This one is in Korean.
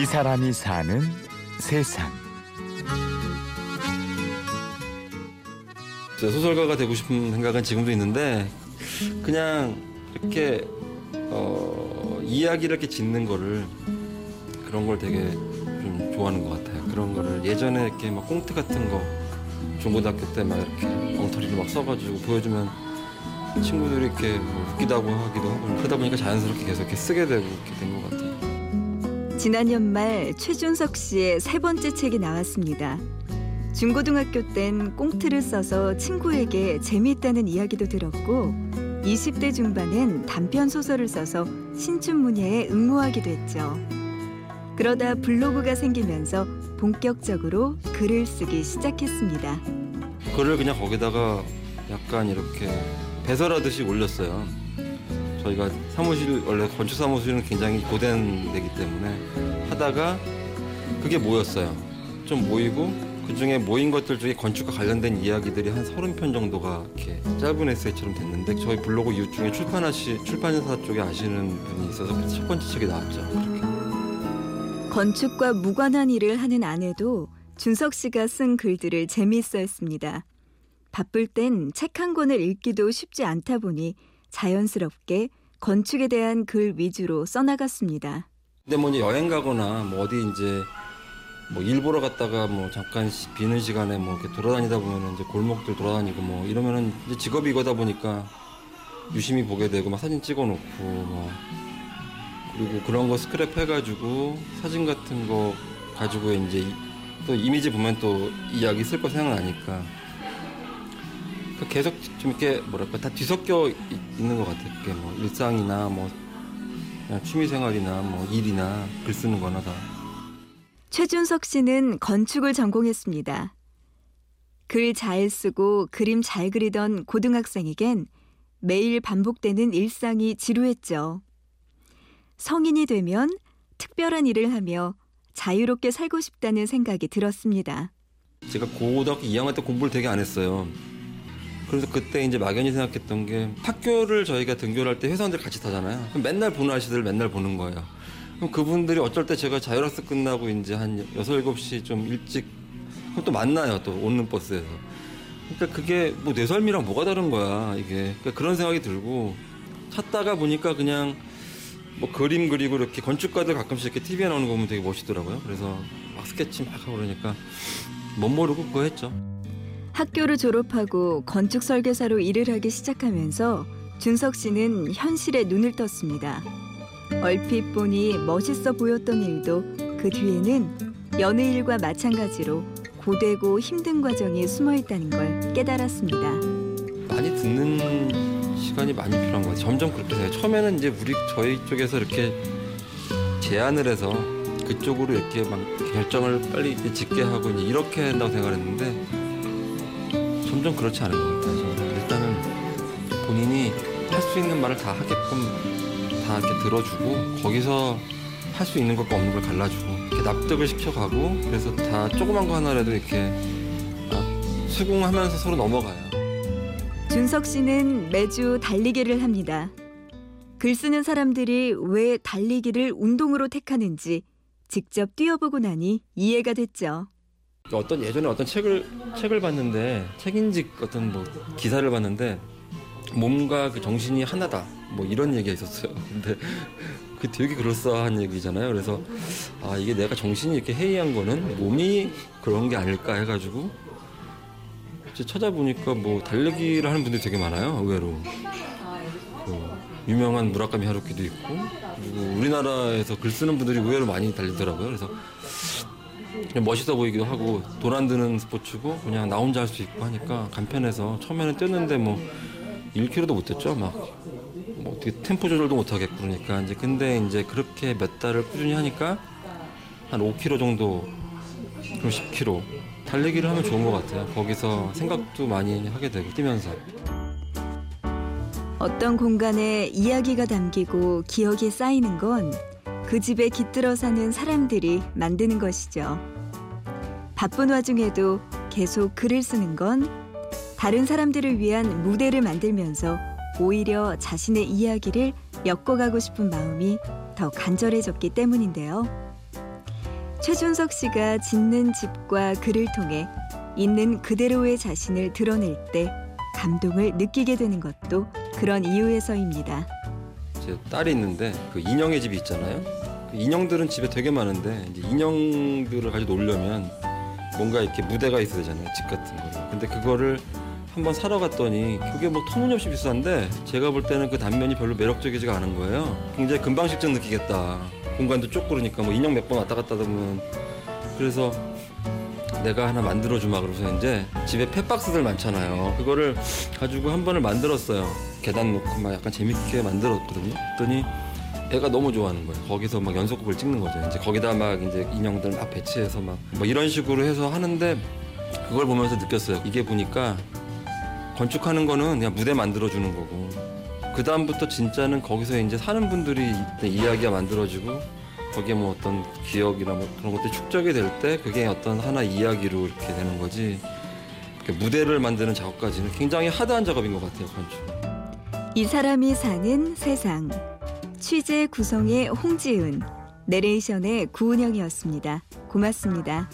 이 사람이 사는 세상. 소설가가 되고 싶은 생각은 지금도 있는데 그냥 이렇게 어, 이야기를 이렇게 짓는 거를 그런 걸 되게 좀 좋아하는 것 같아요. 그런 거를 예전에 이렇게 막 꽁트 같은 거 중고등학교 때 막 이렇게 엉터리로 막 써가지고 보여주면 친구들이 이렇게 뭐 웃기다고 하기도 하고 그러다 보니까 자연스럽게 계속 이렇게 쓰게 되고 이렇게 된 것 같아요. 지난 연말 최준석 씨의 세 번째 책이 나왔습니다. 중고등학교 땐 꽁트를 써서 친구에게 재미있다는 이야기도 들었고 20대 중반엔 단편 소설을 써서 신춘문예에 응모하기도 했죠. 그러다 블로그가 생기면서 본격적으로 글을 쓰기 시작했습니다. 글을 그냥 거기다가 약간 이렇게 배설하듯이 올렸어요. 저희가 사무실 원래 건축 사무실은 굉장히 고된 데기 때문에 하다가 그게 모였어요. 좀 모이고 그 중에 모인 것들 중에 건축과 관련된 이야기들이 한 서른 편 정도가 이렇게 짧은 에세이처럼 됐는데 저희 블로그 이웃 중에 출판하시 출판사 쪽에 아시는 분이 있어서 첫 번째 책이 나왔죠. 그렇게. 건축과 무관한 일을 하는 아내도 준석 씨가 쓴 글들을 재미있어 했습니다. 바쁠 땐 책 한 권을 읽기도 쉽지 않다 보니 자연스럽게 건축에 대한 글 위주로 써나갔습니다. 근데 뭐 여행 가거나 뭐 어디 이제 뭐 일 보러 갔다가 뭐 잠깐 비는 시간에 뭐 이렇게 돌아다니다 보면 이제 골목들 돌아다니고 뭐 이러면은 직업이 이거다 보니까 유심히 보게 되고 막 사진 찍어 놓고 뭐 그리고 그런 거 스크랩 해가지고 사진 같은 거 가지고 이제 또 이미지 보면 또 이야기 쓸 거 생각나니까 계속 좀 이렇게 뭐랄까 다 뒤섞여 있는 것 같아요. 그게 뭐 일상이나 뭐 취미 생활이나 뭐 일이나 글 쓰는 거나 다. 최준석 씨는 건축을 전공했습니다. 글 잘 쓰고 그림 잘 그리던 고등학생에겐 매일 반복되는 일상이 지루했죠. 성인이 되면 특별한 일을 하며 자유롭게 살고 싶다는 생각이 들었습니다. 제가 고등학교 2학년 때 공부를 되게 안 했어요. 그래서 그때 이제 막연히 생각했던 게 학교를 저희가 등교를 할 때 회사원들 같이 타잖아요. 맨날 보는 아저씨들 맨날 보는 거예요. 그럼 그분들이 어쩔 때 제가 자율학습 끝나고 이제 한 6, 7시 좀 일찍 또 만나요. 또 오는 버스에서. 그러니까 그게 뭐 내 삶이랑 뭐가 다른 거야. 이게. 그러니까 그런 생각이 들고 찾다가 보니까 그냥 뭐 그림 그리고 이렇게 건축가들 가끔씩 이렇게 TV에 나오는 거 보면 되게 멋있더라고요. 그래서 막 스케치 막 하고 그러니까 못 모르고 그거 했죠. 학교를 졸업하고 건축 설계사로 일을 하기 시작하면서 준석 씨는 현실에 눈을 떴습니다. 얼핏 보니 멋있어 보였던 일도 그 뒤에는 여느 일과 마찬가지로 고되고 힘든 과정이 숨어 있다는 걸 깨달았습니다. 많이 듣는 시간이 많이 필요한 것 같아요. 점점 그렇게 돼요. 처음에는 이제 우리 저희 쪽에서 이렇게 제안을 해서 그쪽으로 이렇게 막 결정을 빨리 짓게 하고 이렇게 한다고 생각했는데 점점 그렇지 않은 것. 저는 일단은 본인이 할 수 있는 말을 다 하게끔 다 이렇게 들어주고 거기서 할 수 있는 것과 없는 걸 갈라주고 이렇게 납득을 시켜가고 그래서 다 조그만 거 하나라도 이렇게 수긍하면서 서로 넘어가요. 준석 씨는 매주 달리기를 합니다. 글 쓰는 사람들이 왜 달리기를 운동으로 택하는지 직접 뛰어보고 나니 이해가 됐죠. 어떤 예전에 어떤 책을 책을 봤는데 책인지 어떤 뭐 기사를 봤는데 몸과 그 정신이 하나다 뭐 이런 얘기가 있었어요. 근데 그 되게 그럴싸한 얘기잖아요. 그래서 아 이게 내가 정신이 이렇게 해이한 거는 몸이 그런 게 아닐까 해가지고 찾아보니까 뭐 달리기를 하는 분들이 되게 많아요. 의외로 그 유명한 무라카미 하루키도 있고 그리고 우리나라에서 글 쓰는 분들이 의외로 많이 달리더라고요. 그래서 멋있어 보이기도 하고 도안 드는 스포츠고 그냥 나 혼자 할 수 있고 하니까 간편해서 처음에는 뛰었는데 뭐 1km도 못 뛰었죠. 막 뭐 어떻게 템포 조절도 못 하겠고 그러니까 이제 근데 이제 그렇게 몇 달을 꾸준히 하니까 한 5km 정도 그럼 10km 달리기를 하면 좋은 것 같아요. 거기서 생각도 많이 하게 되고 뛰면서. 어떤 공간에 이야기가 담기고 기억이 쌓이는 건 그 집에 깃들어 사는 사람들이 만드는 것이죠. 바쁜 와중에도 계속 글을 쓰는 건 다른 사람들을 위한 무대를 만들면서 오히려 자신의 이야기를 엮어가고 싶은 마음이 더 간절해졌기 때문인데요. 최준석 씨가 짓는 집과 글을 통해 있는 그대로의 자신을 드러낼 때 감동을 느끼게 되는 것도 그런 이유에서입니다. 제 딸이 있는데 그 인형의 집이 있잖아요. 그 인형들은 집에 되게 많은데 이제 인형들을 가지고 놀려면 뭔가 이렇게 무대가 있어야 되잖아요. 집 같은 거를. 근데 그거를 한번 사러 갔더니 그게 뭐 터무니없이 비싼데 제가 볼 때는 그 단면이 별로 매력적이지가 않은 거예요. 굉장히 금방식적 느끼겠다. 공간도 좁고 그러니까 뭐 인형 몇 번 왔다 갔다 하면 그래서 내가 하나 만들어 주마 그러서 이제 집에 펫박스들 많잖아요. 그거를 가지고 한 번을 만들었어요. 계단 놓고 막 약간 재밌게 만들었거든요. 그랬더니 애가 너무 좋아하는 거예요. 거기서 막 연속극을 찍는 거죠. 이제 거기다 막 이제 인형들 막 배치해서 막 뭐 이런 식으로 해서 하는데 그걸 보면서 느꼈어요. 이게 보니까 건축하는 거는 그냥 무대 만들어 주는 거고 그 다음부터 진짜는 거기서 이제 사는 분들이 이야기가 만들어지고 거기에 뭐 어떤 기억이나 뭐 그런 것들이 축적이 될 때 그게 어떤 하나 이야기로 이렇게 되는 거지 무대를 만드는 작업까지는 굉장히 하드한 작업인 것 같아요 건축. 이 사람이 사는 세상. 취재 구성의 홍지은, 내레이션의 구은영이었습니다. 고맙습니다.